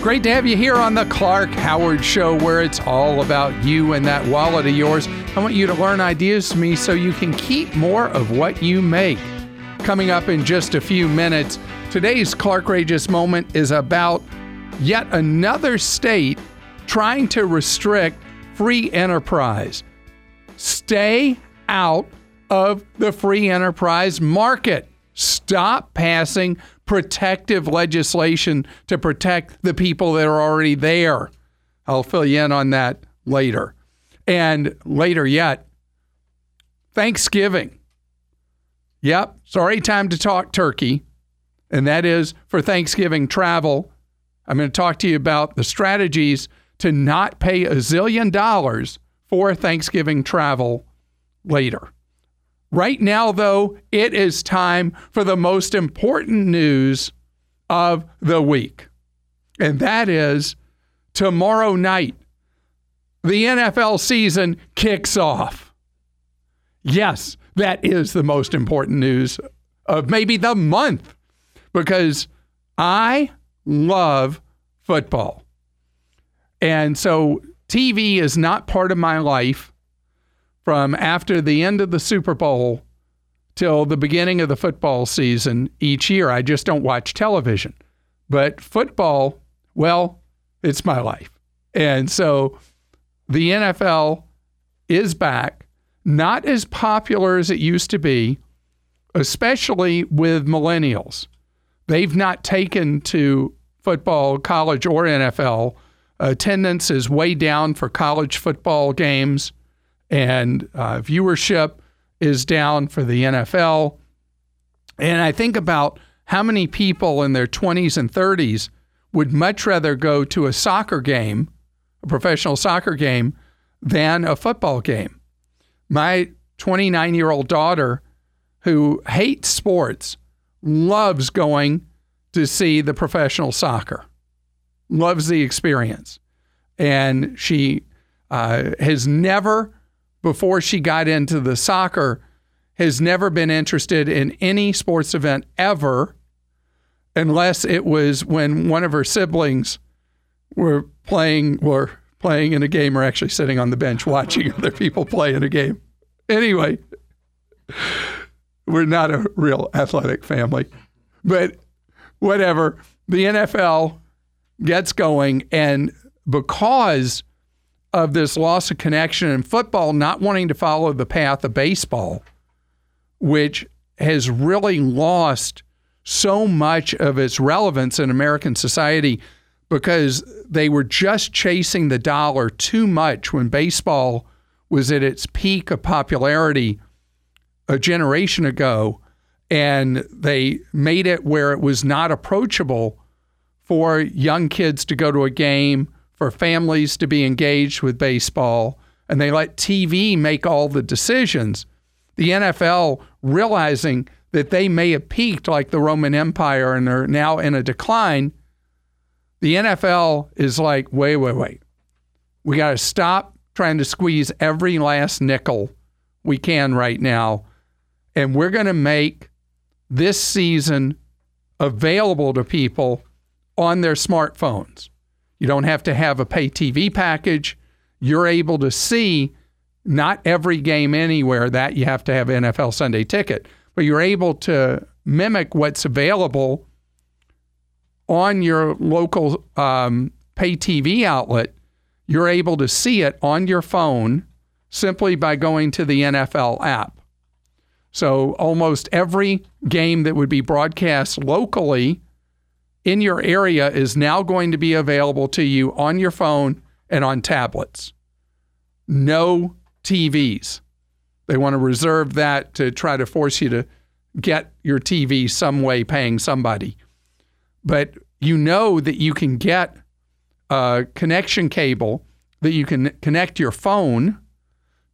Great to have you here on the Clark Howard Show, where it's all about you and that wallet of yours. I want you to learn ideas from me so you can keep more of what you make. Coming up in just a few minutes, today's Clarkrageous moment is about yet another state trying to restrict free enterprise. Stay out of the free enterprise market. Stop passing protective legislation to protect the people that are already there. I'll fill you in on that later. And later yet, Thanksgiving. Yep, sorry, time to talk turkey. And that is for Thanksgiving travel. I'm going to talk to you about the strategies to not pay a zillion dollars for Thanksgiving travel later. Right now, though, it is time for the most important news of the week. And that is tomorrow night, the NFL season kicks off. Yes, that is the most important news of maybe the month because I love football. And so TV is not part of my life from after the end of the Super Bowl till the beginning of the football season each year. I just don't watch television. But football, well, it's my life. And so the NFL is back, not as popular as it used to be, especially with millennials. They've not taken to football, college, or NFL. Attendance is way down for college football games and uh, viewership is down for the NFL. And I think about how many people in their 20s and 30s would much rather go to a soccer game, a professional soccer game, than a football game. My 29 year old daughter, who hates sports, loves going to see the professional soccer, loves the experience. And she uh, has never before she got into the soccer has never been interested in any sports event ever unless it was when one of her siblings were playing were playing in a game or actually sitting on the bench watching other people play in a game. Anyway, we're not a real athletic family. But whatever, the NFL gets going and because of this loss of connection in football not wanting to follow the path of baseball, which has really lost so much of its relevance in American society because they were just chasing the dollar too much when baseball was at its peak of popularity a generation ago. And they made it where it was not approachable for young kids to go to a game for families to be engaged with baseball, and they let TV make all the decisions. The NFL, realizing that they may have peaked like the Roman Empire and are now in a decline, the NFL is like, wait, wait, wait. We got to stop trying to squeeze every last nickel we can right now. And we're going to make this season available to people on their smartphones. You don't have to have a pay TV package. You're able to see not every game anywhere that you have to have NFL Sunday ticket, but you're able to mimic what's available on your local um, pay TV outlet. You're able to see it on your phone simply by going to the NFL app. So almost every game that would be broadcast locally in your area is now going to be available to you on your phone and on tablets. No TVs. They want to reserve that to try to force you to get your TV some way paying somebody. But you know that you can get a connection cable that you can connect your phone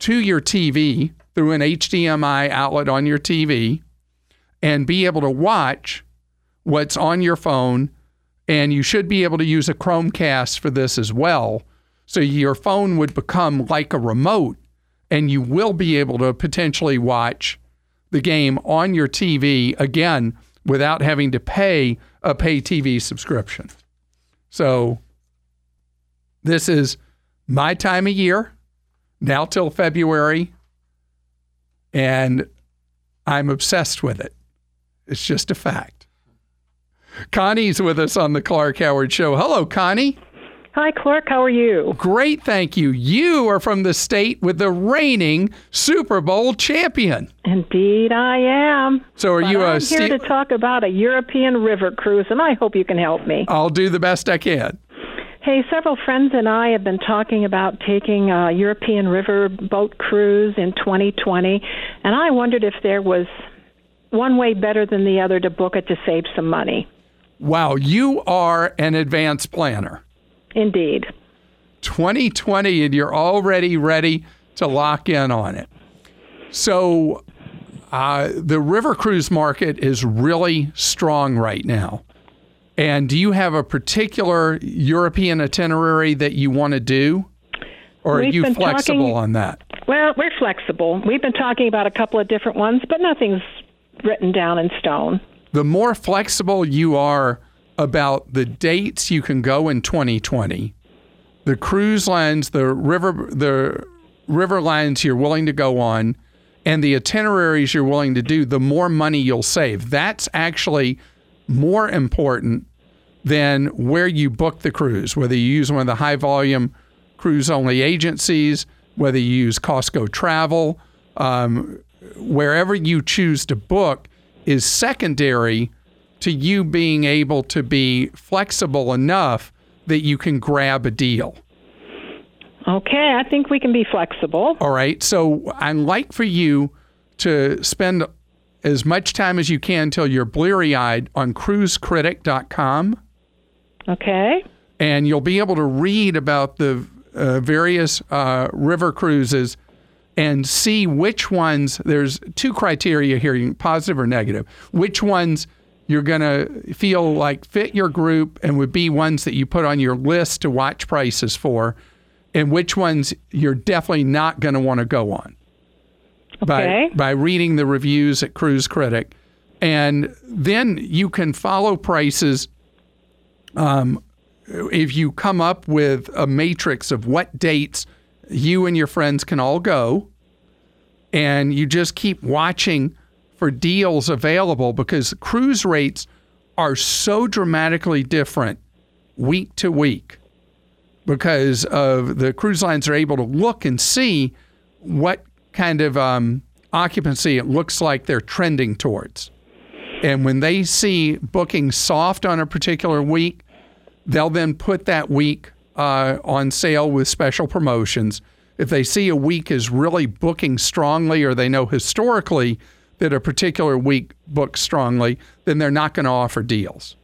to your TV through an HDMI outlet on your TV and be able to watch what's on your phone, and you should be able to use a Chromecast for this as well. So your phone would become like a remote, and you will be able to potentially watch the game on your TV again without having to pay a pay TV subscription. So this is my time of year, now till February, and I'm obsessed with it. It's just a fact. Connie's with us on the Clark Howard Show. Hello, Connie. Hi, Clark. How are you? Great, thank you. You are from the state with the reigning Super Bowl champion. Indeed, I am. So, are But you I'm here to talk about a European river cruise, and I hope you can help me. I'll do the best I can. Hey, several friends and I have been talking about taking a European river boat cruise in 2020, and I wondered if there was one way better than the other to book it to save some money. Wow, you are an advanced planner. Indeed. 2020 and you're already ready to lock in on it. So, uh, the river cruise market is really strong right now. And do you have a particular European itinerary that you want to do? Or are We've you flexible talking- on that? Well, we're flexible. We've been talking about a couple of different ones, but nothing's written down in stone. The more flexible you are about the dates you can go in 2020, the cruise lines, the river, the river lines you're willing to go on, and the itineraries you're willing to do, the more money you'll save. That's actually more important than where you book the cruise, whether you use one of the high volume cruise only agencies, whether you use Costco Travel, um, wherever you choose to book is secondary to you being able to be flexible enough that you can grab a deal. Okay, I think we can be flexible. All right. So I'd like for you to spend as much time as you can till you're bleary eyed on cruisecritic.com. Okay. and you'll be able to read about the uh, various uh, river cruises and see which ones there's two criteria here positive or negative which ones you're going to feel like fit your group and would be ones that you put on your list to watch prices for and which ones you're definitely not going to want to go on Okay. by by reading the reviews at Cruise Critic, and then you can follow prices. Um, if you come up with a matrix of what dates you and your friends can all go, and you just keep watching for deals available because cruise rates are so dramatically different week to week because of the cruise lines are able to look and see what kind of um, occupancy it looks like they're trending towards. And when they see booking soft on a particular week, they'll then put that week uh, on sale with special promotions. If they see a week is really booking strongly, or they know historically that a particular week books strongly, then they're not going to offer deals.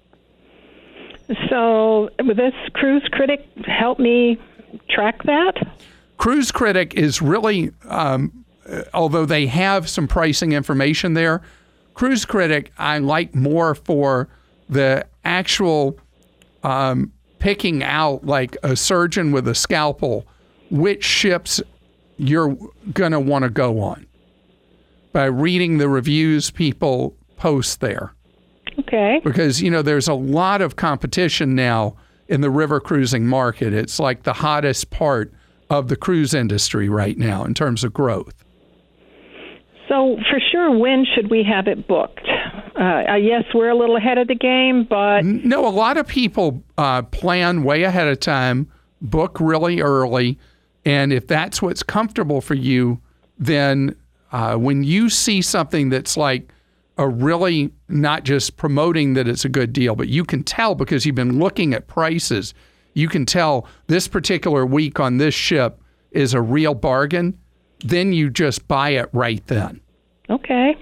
So, will this cruise critic help me track that? Cruise Critic is really, um, uh, although they have some pricing information there, Cruise Critic I like more for the actual um, picking out, like a surgeon with a scalpel, which ships you're going to want to go on by reading the reviews people post there Okay. because you know there's a lot of competition now in the river cruising market. It's like the hottest part of the cruise industry right now in terms of growth. So, for sure, when should we have it booked? Uh, yes, we're a little ahead of the game, but No, a lot of people uh, plan way ahead of time, book really early, and if that's what's comfortable for you, then uh, when you see something that's like a really not just promoting that it's a good deal, but you can tell because you've been looking at prices, you can tell this particular week on this ship is a real bargain, then you just buy it right then. okay.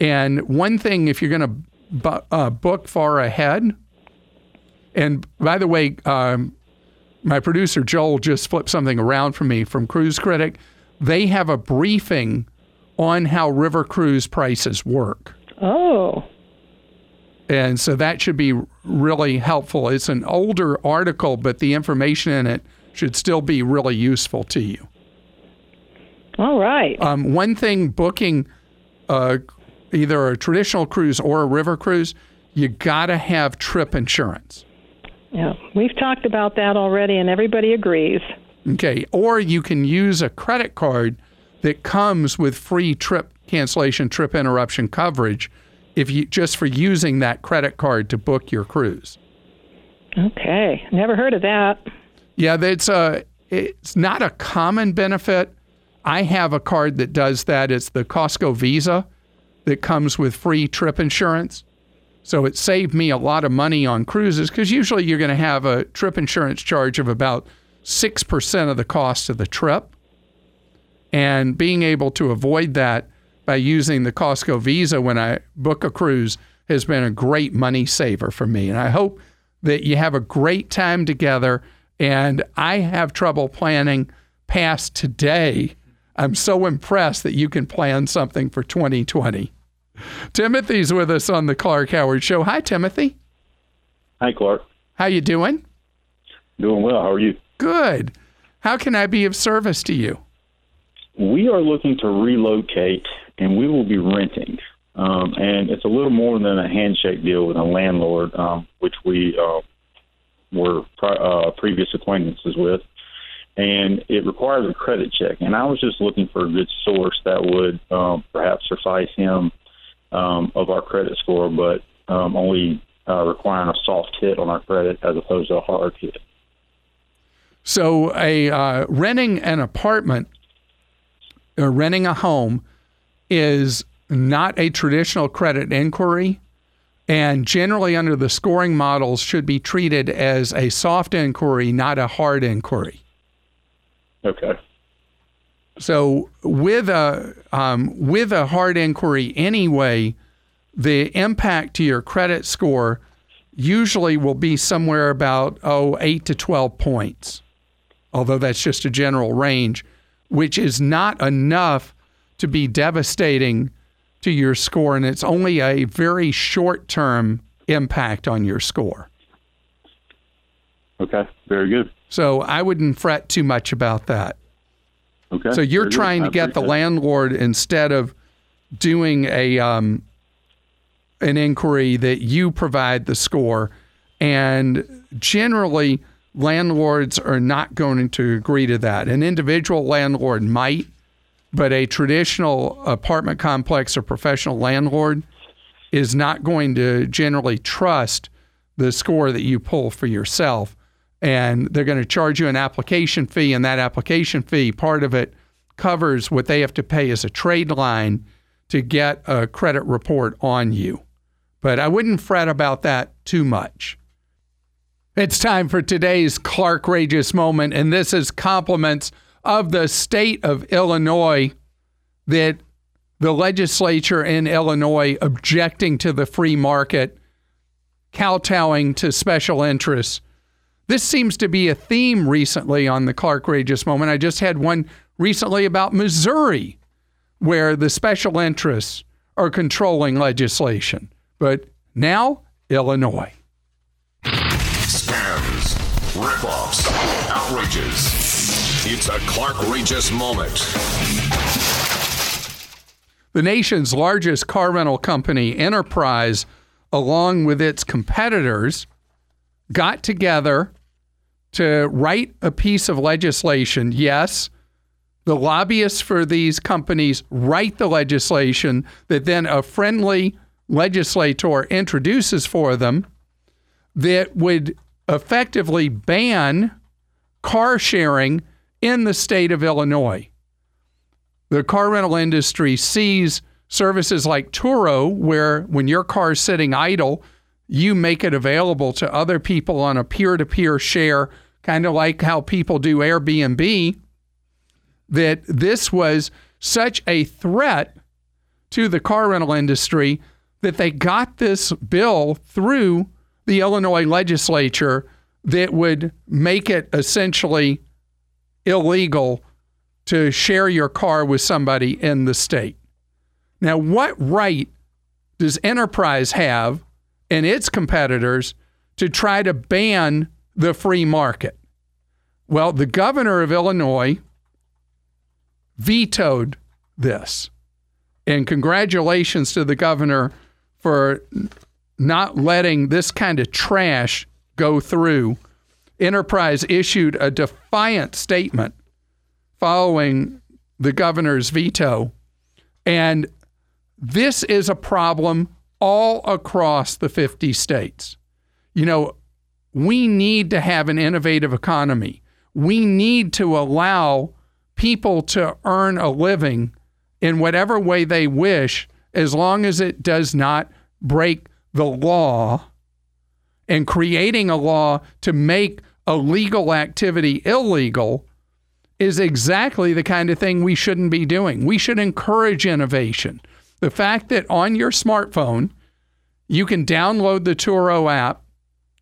And one thing, if you're going to bu- uh, book far ahead, and by the way, um, my producer Joel just flipped something around for me from Cruise Critic. They have a briefing on how river cruise prices work. Oh, And so that should be really helpful. It's an older article, but the information in it should still be really useful to you. All right. Um, one thing booking uh, either a traditional cruise or a river cruise, you got to have trip insurance. Yeah, we've talked about that already, and everybody agrees. Okay, or you can use a credit card that comes with free trip cancellation, trip interruption coverage, if you just for using that credit card to book your cruise. Okay, never heard of that. Yeah, it's a it's not a common benefit. I have a card that does that. It's the Costco Visa that comes with free trip insurance. So it saved me a lot of money on cruises because usually you're going to have a trip insurance charge of about 6% of the cost of the trip. And being able to avoid that by using the Costco Visa when I book a cruise has been a great money saver for me. And I hope that you have a great time together. And I have trouble planning past today. I'm so impressed that you can plan something for 2020. Timothy's with us on the Clark Howard Show. Hi, Timothy. Hi, Clark. How you doing? Doing well. How are you? Good. How can I be of service to you? We are looking to relocate, and we will be renting. Um, and it's a little more than a handshake deal with a landlord, um, which we uh, were uh, previous acquaintances with. And it requires a credit check. And I was just looking for a good source that would um, perhaps suffice him um, of our credit score, but um, only uh, requiring a soft hit on our credit as opposed to a hard hit. So, a uh, renting an apartment or renting a home is not a traditional credit inquiry, and generally under the scoring models should be treated as a soft inquiry, not a hard inquiry. Okay. So with a um, with a hard inquiry anyway, the impact to your credit score usually will be somewhere about oh eight to twelve points, although that's just a general range, which is not enough to be devastating to your score, and it's only a very short term impact on your score. Okay, very good. So I wouldn't fret too much about that. Okay. So you're trying to get the landlord instead of doing a um, an inquiry that you provide the score, and generally landlords are not going to agree to that. An individual landlord might, but a traditional apartment complex or professional landlord is not going to generally trust the score that you pull for yourself and they're going to charge you an application fee, and that application fee, part of it covers what they have to pay as a trade line to get a credit report on you. But I wouldn't fret about that too much. It's time for today's Clark Rageous moment, and this is compliments of the state of Illinois that the legislature in Illinois objecting to the free market, kowtowing to special interests this seems to be a theme recently on the Clark Rageous moment. I just had one recently about Missouri, where the special interests are controlling legislation. But now, Illinois. Scams, ripoffs, outrages. It's a Clark Rageous moment. The nation's largest car rental company, Enterprise, along with its competitors, got together to write a piece of legislation. Yes, the lobbyists for these companies write the legislation that then a friendly legislator introduces for them that would effectively ban car sharing in the state of Illinois. The car rental industry sees services like Turo, where when your car's sitting idle, you make it available to other people on a peer to peer share, kind of like how people do Airbnb, that this was such a threat to the car rental industry that they got this bill through the Illinois legislature that would make it essentially illegal to share your car with somebody in the state. Now, what right does Enterprise have and its competitors to try to ban the free market. Well, the governor of Illinois vetoed this. And congratulations to the governor for not letting this kind of trash go through, Enterprise issued a defiant statement following the governor's veto. And this is a problem all across the 50 states. You know, we need to have an innovative economy. We need to allow people to earn a living in whatever way they wish, as long as it does not break the law. And creating a law to make a legal activity illegal is exactly the kind of thing we shouldn't be doing. We should encourage innovation. The fact that on your smartphone, you can download the Turo app,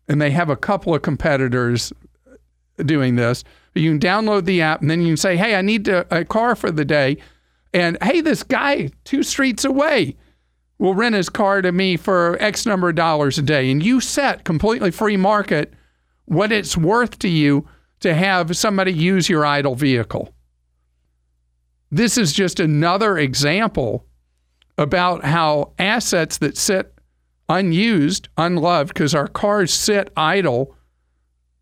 and they have a couple of competitors doing this. You can download the app, and then you can say, Hey, I need to, a car for the day. And hey, this guy two streets away will rent his car to me for X number of dollars a day. And you set completely free market what it's worth to you to have somebody use your idle vehicle. This is just another example about how assets that sit unused, unloved, because our cars sit idle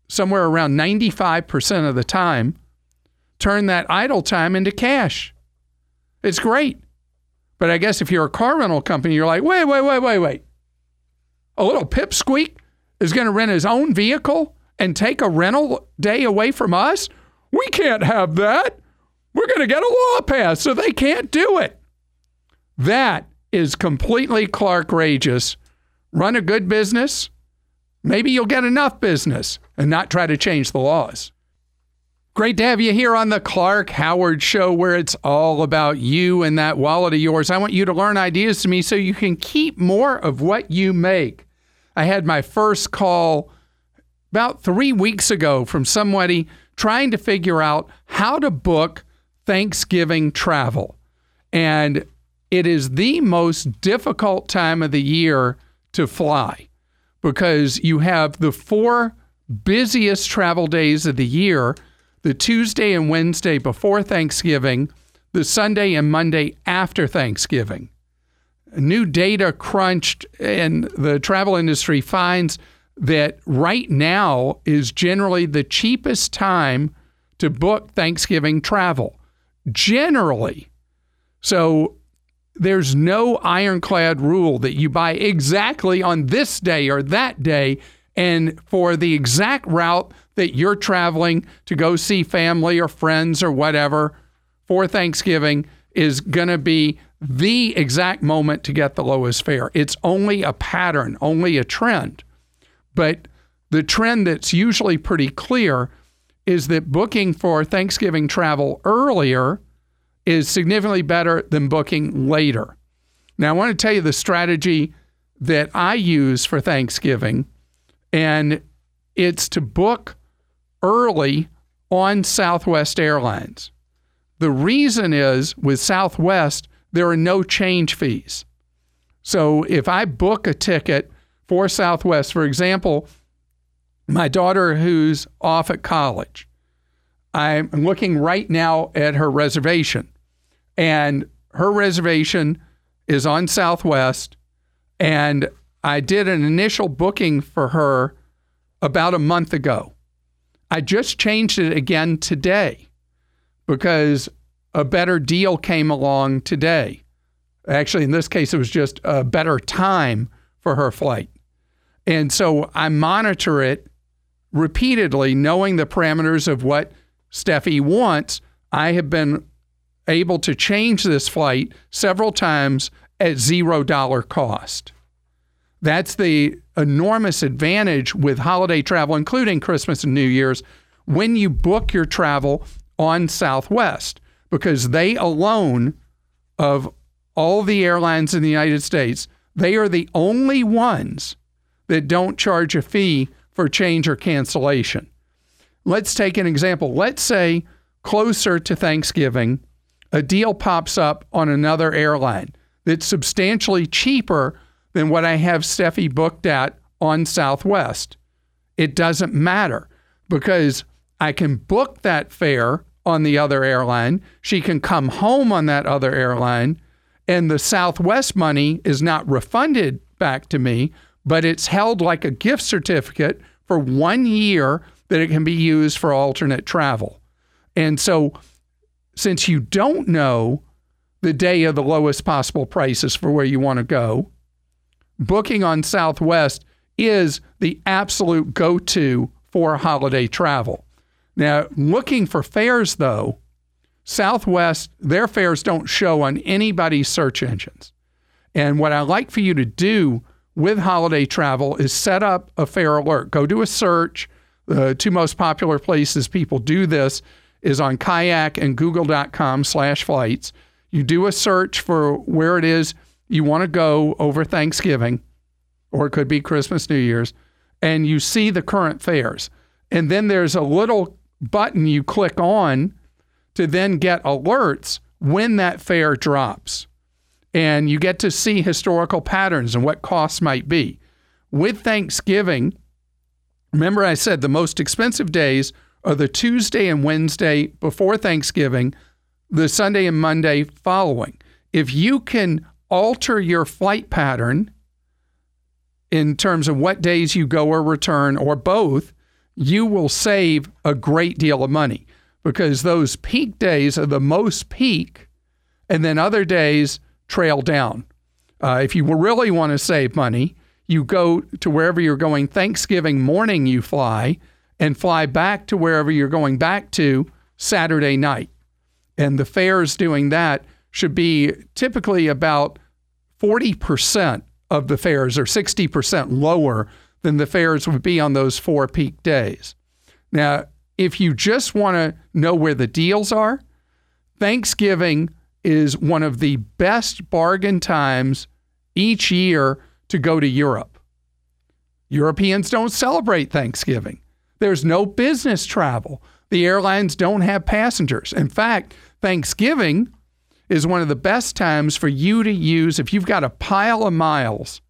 somewhere around 95% of the time, turn that idle time into cash. It's great. But I guess if you're a car rental company, you're like, wait, wait, wait, wait, wait. A little pipsqueak is going to rent his own vehicle and take a rental day away from us? We can't have that. We're going to get a law passed so they can't do it. That is completely Clark Rageous. Run a good business. Maybe you'll get enough business and not try to change the laws. Great to have you here on the Clark Howard Show, where it's all about you and that wallet of yours. I want you to learn ideas to me so you can keep more of what you make. I had my first call about three weeks ago from somebody trying to figure out how to book Thanksgiving travel. And it is the most difficult time of the year to fly because you have the four busiest travel days of the year the Tuesday and Wednesday before Thanksgiving, the Sunday and Monday after Thanksgiving. New data crunched in the travel industry finds that right now is generally the cheapest time to book Thanksgiving travel. Generally. So there's no ironclad rule that you buy exactly on this day or that day and for the exact route that you're traveling to go see family or friends or whatever for Thanksgiving is going to be the exact moment to get the lowest fare. It's only a pattern, only a trend. But the trend that's usually pretty clear is that booking for Thanksgiving travel earlier is significantly better than booking later. Now, I want to tell you the strategy that I use for Thanksgiving, and it's to book early on Southwest Airlines. The reason is with Southwest, there are no change fees. So if I book a ticket for Southwest. For example, my daughter who's off at college, I'm looking right now at her reservation, and her reservation is on Southwest. And I did an initial booking for her about a month ago. I just changed it again today because a better deal came along today. Actually, in this case, it was just a better time for her flight. And so I monitor it repeatedly, knowing the parameters of what Steffi wants. I have been able to change this flight several times at zero dollar cost. That's the enormous advantage with holiday travel, including Christmas and New Year's, when you book your travel on Southwest, because they alone, of all the airlines in the United States, they are the only ones that don't charge a fee for change or cancellation. Let's take an example. Let's say closer to Thanksgiving, a deal pops up on another airline that's substantially cheaper than what I have Steffi booked at on Southwest. It doesn't matter because I can book that fare on the other airline. She can come home on that other airline, and the Southwest money is not refunded back to me, but it's held like a gift certificate for one year that it can be used for alternate travel. And so, since you don't know the day of the lowest possible prices for where you want to go, booking on Southwest is the absolute go to for holiday travel. Now, looking for fares, though, Southwest, their fares don't show on anybody's search engines. And what I like for you to do with holiday travel is set up a fare alert. Go do a search. The two most popular places people do this is on kayak and google.com slash flights. You do a search for where it is you want to go over Thanksgiving, or it could be Christmas, New Year's, and you see the current fares. And then there's a little button you click on to then get alerts when that fare drops. And you get to see historical patterns and what costs might be. With Thanksgiving, remember I said the most expensive days are the Tuesday and Wednesday before Thanksgiving the Sunday and Monday following. If you can alter your flight pattern in terms of what days you go or return or both, you will save a great deal of money because those peak days are the most peak, and then other days trail down. Uh, if you really want to save money, you go to wherever you're going Thanksgiving morning, you fly and fly back to wherever you're going back to Saturday night. And the fares doing that should be typically about 40% of the fares or 60% lower than the fares would be on those four peak days. Now, if you just want to know where the deals are, Thanksgiving is one of the best bargain times each year to go to Europe. Europeans don't celebrate Thanksgiving. There's no business travel. The airlines don't have passengers. In fact, Thanksgiving is one of the best times for you to use if you've got a pile of miles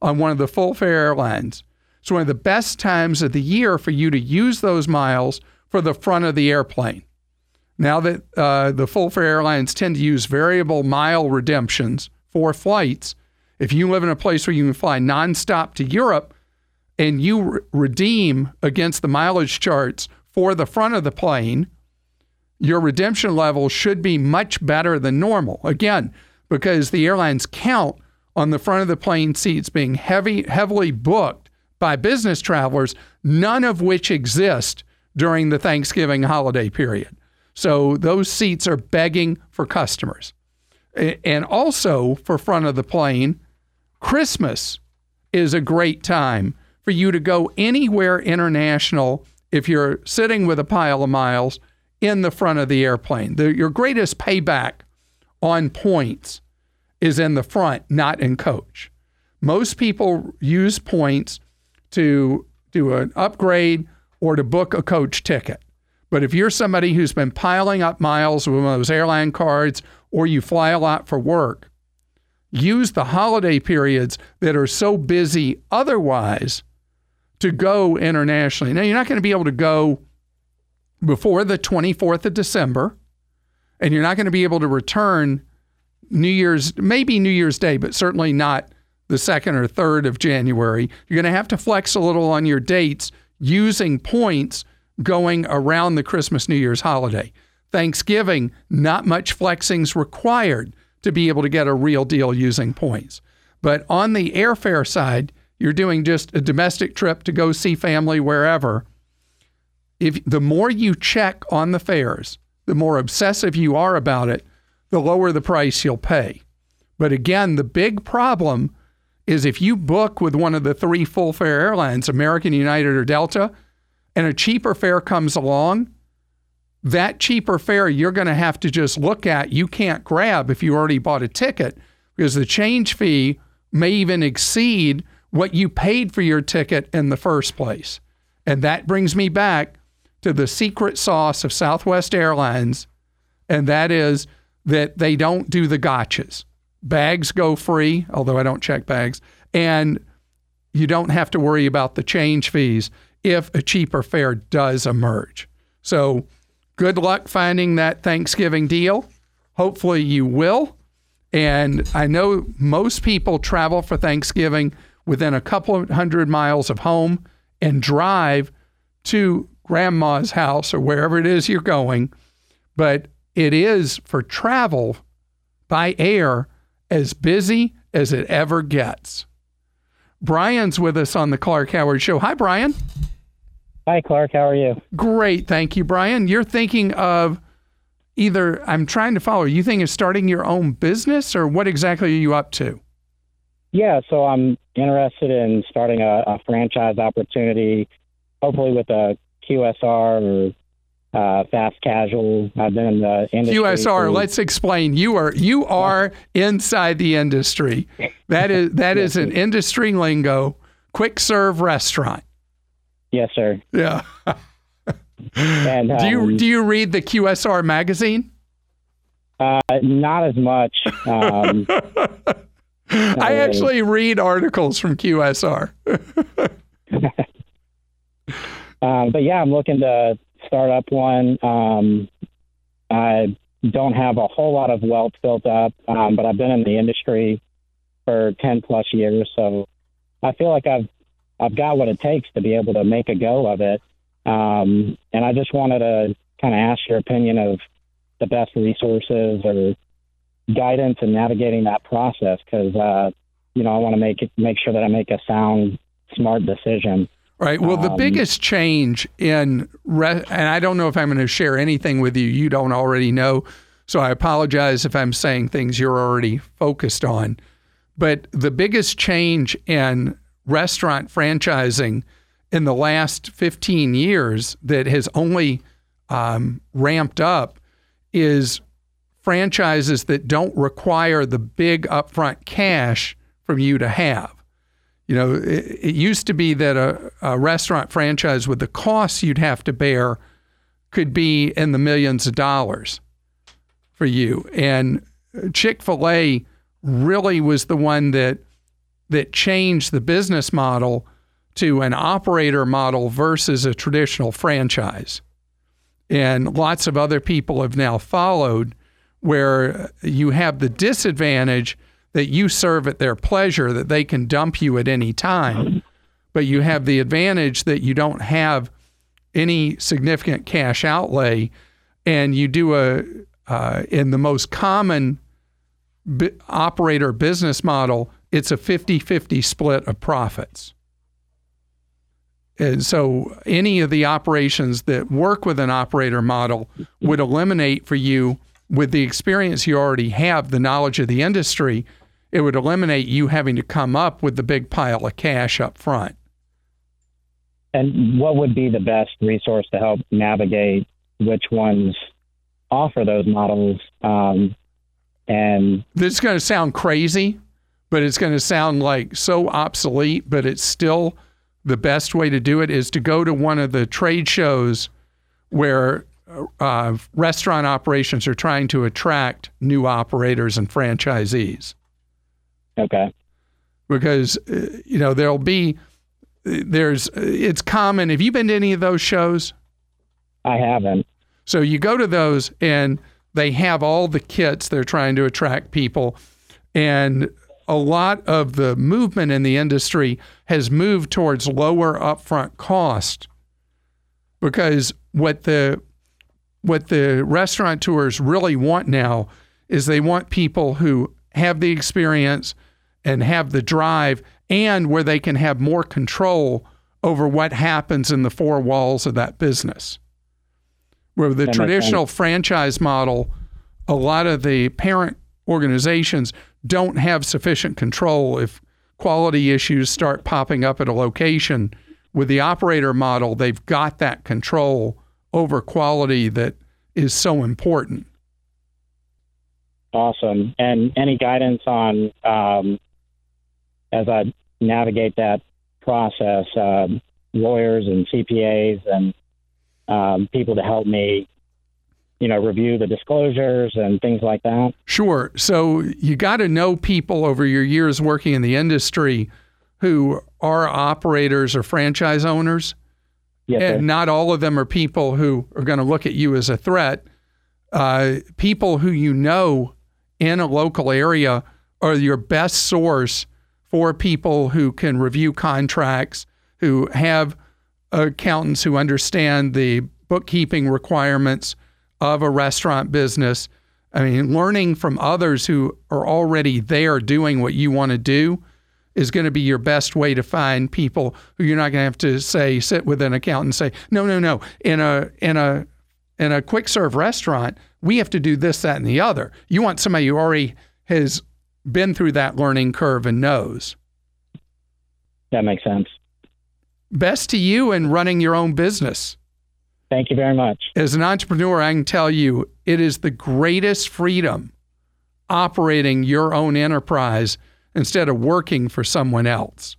on one of the full fare airlines. It's one of the best times of the year for you to use those miles for the front of the airplane. Now that uh, the full fare airlines tend to use variable mile redemptions for flights, if you live in a place where you can fly nonstop to Europe and you re- redeem against the mileage charts for the front of the plane, your redemption level should be much better than normal. Again, because the airlines count on the front of the plane seats being heavy, heavily booked by business travelers, none of which exist during the Thanksgiving holiday period. So those seats are begging for customers. And also for front of the plane, Christmas is a great time for you to go anywhere international if you're sitting with a pile of miles in the front of the airplane. The, your greatest payback on points is in the front, not in coach. Most people use points to do an upgrade or to book a coach ticket. But if you're somebody who's been piling up miles with one of those airline cards or you fly a lot for work, use the holiday periods that are so busy otherwise to go internationally. Now, you're not going to be able to go before the 24th of December, and you're not going to be able to return New Year's, maybe New Year's Day, but certainly not the 2nd or 3rd of January. You're going to have to flex a little on your dates using points going around the Christmas New Year's holiday. Thanksgiving, not much flexing's required to be able to get a real deal using points. But on the airfare side, you're doing just a domestic trip to go see family wherever if the more you check on the fares, the more obsessive you are about it, the lower the price you'll pay. But again, the big problem is if you book with one of the three full fare airlines, American, United, or Delta, and a cheaper fare comes along, that cheaper fare you're going to have to just look at. You can't grab if you already bought a ticket because the change fee may even exceed what you paid for your ticket in the first place. And that brings me back to the secret sauce of Southwest Airlines, and that is that they don't do the gotchas. Bags go free, although I don't check bags, and you don't have to worry about the change fees if a cheaper fare does emerge. So, good luck finding that Thanksgiving deal. Hopefully, you will. And I know most people travel for Thanksgiving within a couple of hundred miles of home and drive to grandma's house or wherever it is you're going. But it is for travel by air as busy as it ever gets. Brian's with us on the Clark Howard Show. Hi, Brian. Hi, Clark. How are you? Great. Thank you, Brian. You're thinking of either, I'm trying to follow, you think of starting your own business or what exactly are you up to? Yeah, so I'm interested in starting a, a franchise opportunity, hopefully with a QSR or uh, fast casual. I've been in the industry. QSR. for- Let's explain. You are you are inside the industry. That is that is an industry lingo. Quick serve restaurant. Yes, sir. Yeah. And Do you um, do you read the QSR magazine? uh, not as much. Um, I actually read articles from QSR. um, but yeah, I'm looking to start up one. Um, I don't have a whole lot of wealth built up, um, but I've been in the industry for 10 plus years, so I feel like I've I've got what it takes to be able to make a go of it. Um, and I just wanted to kind of ask your opinion of the best resources or guidance in navigating that process because uh, you know I want to make it make sure that I make a sound, smart decision. Right. Well, the Um, biggest change in, re- and I don't know if I'm going to share anything with you you don't already know. So I apologize if I'm saying things you're already focused on. But the biggest change in restaurant franchising in the last 15 years that has only um, ramped up is franchises that don't require the big upfront cash from you to have. You know, it, it used to be that a, a restaurant franchise with the costs you'd have to bear could be in the millions of dollars for you. And Chick fil A really was the one that that changed the business model to an operator model versus a traditional franchise. And lots of other people have now followed where you have the disadvantage that you serve at their pleasure, that they can dump you at any time. But you have the advantage that you don't have any significant cash outlay, and you do a uh, in the most common bi- operator business model, it's a 50-50 split of profits. And so any of the operations that work with an operator model would eliminate for you with the experience you already have, the knowledge of the industry, it would eliminate you having to come up with the big pile of cash up front. And what would be the best resource to help navigate which ones offer those models? Um, and This is going to sound crazy, but it's going to sound like so obsolete, but it's still the best way to do it is to go to one of the trade shows where uh, restaurant operations are trying to attract new operators and franchisees. okay, because uh, you know there'll be there's it's common have you been to any of those shows I haven't. so you go to those and they have all the kits they're trying to attract people and a lot of the movement in the industry has moved towards lower upfront cost because what the what the restaurateurs really want now is they want people who have the experience and have the drive and where they can have more control over what happens in the four walls of that business. Where the traditional franchise model, a lot of the parent organizations don't have sufficient control if quality issues start popping up at a location. With the operator model, they've got that control over quality that is so important. Awesome. And any guidance on um, as I navigate that process, um, lawyers and CPAs and um, people to help me, you know, review the disclosures and things like that. Sure. So you got to know people over your years working in the industry who are operators or franchise owners. Yes, sir. and not all of them are people who are going to look at you as a threat. Uh, people who you know in a local area are your best source for people who can review contracts, who have accountants who understand the bookkeeping requirements of a restaurant business. I mean, learning from others who are already there doing what you want to do is going to be your best way to find people who you're not going to have to say sit with an accountant and say no no no in a in a in a quick serve restaurant we have to do this that and the other you want somebody who already has been through that learning curve and knows That makes sense. best to you in running your own business Thank you very much. as an entrepreneur i can tell you it is the greatest freedom operating your own enterprise instead of working for someone else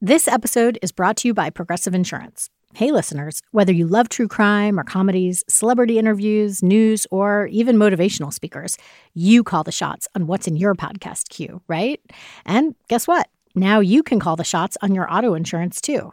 This episode is brought to you by Progressive Insurance. Hey, listeners, whether you love true crime or comedies, celebrity interviews, news, or even motivational speakers, you call the shots on what's in your podcast queue, right? And guess what? Now you can call the shots on your auto insurance too.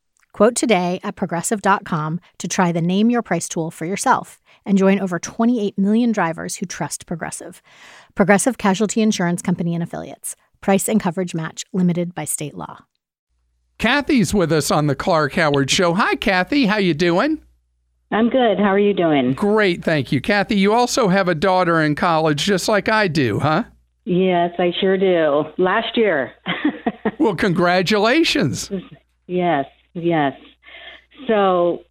Quote today at progressive.com to try the Name Your Price tool for yourself and join over 28 million drivers who trust Progressive. Progressive Casualty Insurance Company and Affiliates. Price and coverage match limited by state law. Kathy's with us on the Clark Howard Show. Hi, Kathy. How you doing? I'm good. How are you doing? Great, thank you, Kathy. You also have a daughter in college, just like I do, huh? Yes, I sure do. Last year. Well, congratulations. yes, yes. So,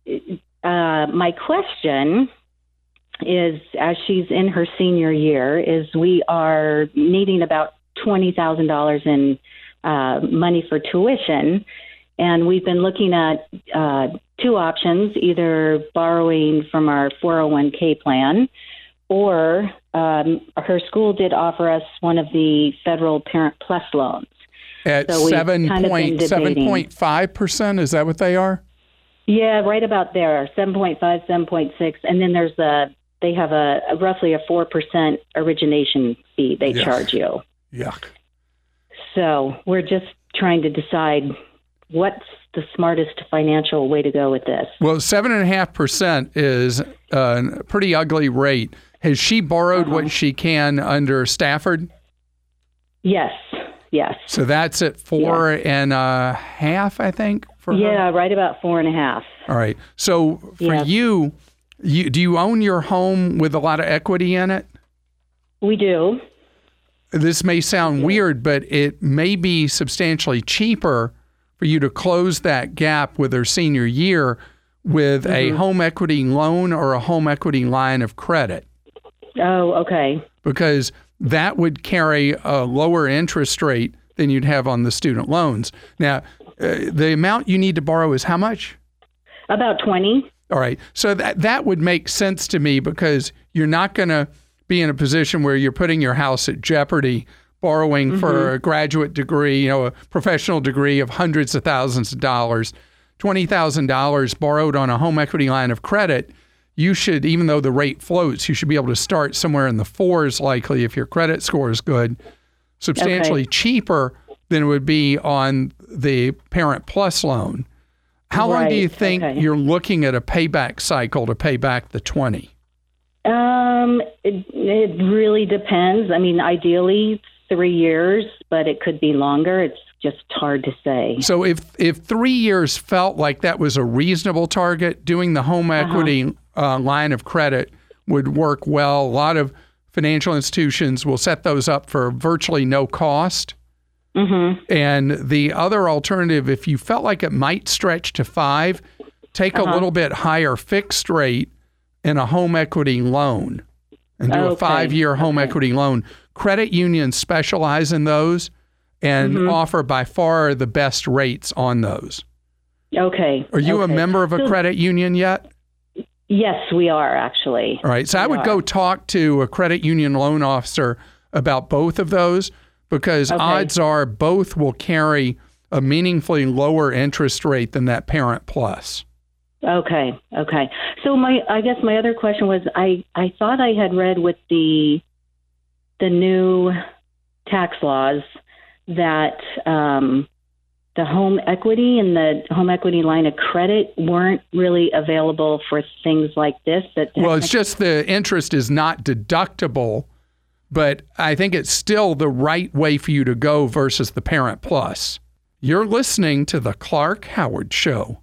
uh, my question is as she's in her senior year, is we are needing about $20,000 in uh, money for tuition. And we've been looking at uh, two options either borrowing from our 401k plan or um, her school did offer us one of the federal Parent Plus loans. At So seven kind of been point seven point five percent, is that what they are? Yeah, right about there, 7.5, 7.6. And then there's a, they have a, a roughly a 4% origination fee they Yeah. charge you. Yuck. So we're just trying to decide what's the smartest financial way to go with this. Well, seven and a half percent is a pretty ugly rate. Has she borrowed Uh-huh. what she can under Stafford? Yes, yes. So that's at four and a half, I think. For her? Yeah, right about four and a half. All right. So for you, you do you own your home with a lot of equity in it? We do. This may sound weird, but it may be substantially cheaper for you to close that gap with her senior year with a mm-hmm. home equity loan or a home equity line of credit Oh, okay. because that would carry a lower interest rate than you'd have on the student loans. Now, uh, the amount you need to borrow is how much? About 20. All right. So that that would make sense to me because you're not going to be in a position where you're putting your house at jeopardy borrowing for a graduate degree, you know, a professional degree of hundreds of thousands of dollars. $20,000 borrowed on a home equity line of credit, you should even though the rate floats, you should be able to start somewhere in the fours likely if your credit score is good, substantially cheaper than it would be on the Parent Plus loan. How long do you think okay. you're looking at a payback cycle to pay back the 20? Um, it, it really depends. I mean, ideally three years, but it could be longer. It's just hard to say. So if if 3 years felt like that was a reasonable target, doing the home equity uh, line of credit would work well. A lot of financial institutions will set those up for virtually no cost. Mm-hmm. And the other alternative, if you felt like it might stretch to five, take a little bit higher fixed rate in a home equity loan and do a Okay, five year home equity loan. Credit unions specialize in those and offer by far the best rates on those. Okay. Are you okay. a member of a So- credit union yet? Yes, we are actually. All right. So I would are. go talk to a credit union loan officer about both of those because Okay. odds are both will carry a meaningfully lower interest rate than that parent plus. Okay, okay. So my, I guess my other question was, I, I thought I had read with the, the new tax laws that um, the home equity and the home equity line of credit weren't really available for things like this. That well, it's just the interest is not deductible, but I think it's still the right way for you to go versus the Parent Plus. You're listening to the Clark Howard Show.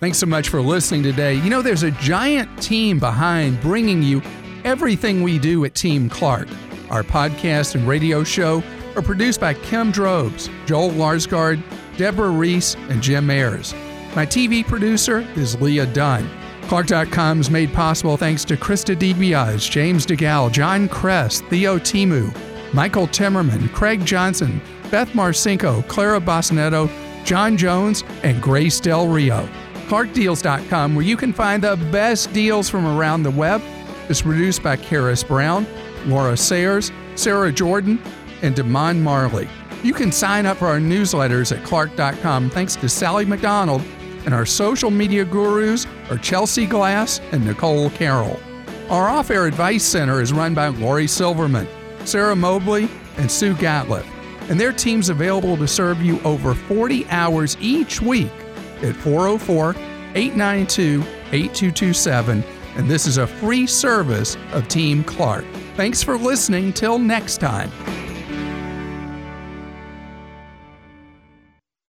Thanks so much for listening today. You know, there's a giant team behind bringing you everything we do at Team Clark. Our podcast and radio show are produced by Kim Drobes, Joel Larsgaard, Deborah Reese, and Jim Ayers. My TV producer is Leah Dunn. Clark.com is made possible thanks to Krista DiBiase, James DeGal, John Kress, Theo Thimou, Michael Timmerman, Craig Johnson, Beth Marcinko, Clara Bosnetto, John Jones, and Grace Del Rio. ClarkDeals.com, where you can find the best deals from around the web, is produced by Karis Brown, Laura Sayers, Sarah Jordan, and Damon Marley. You can sign up for our newsletters at Clark.com thanks to Sally McDonald, and our social media gurus are Chelsea Glass and Nicole Carroll. Our off air advice center is run by Lori Silverman, Sarah Mobley, and Sue Gatliff, and their team's available to serve you over 40 hours each week at 404 892 8227. And this is a free service of Team Clark. Thanks for listening. Till next time.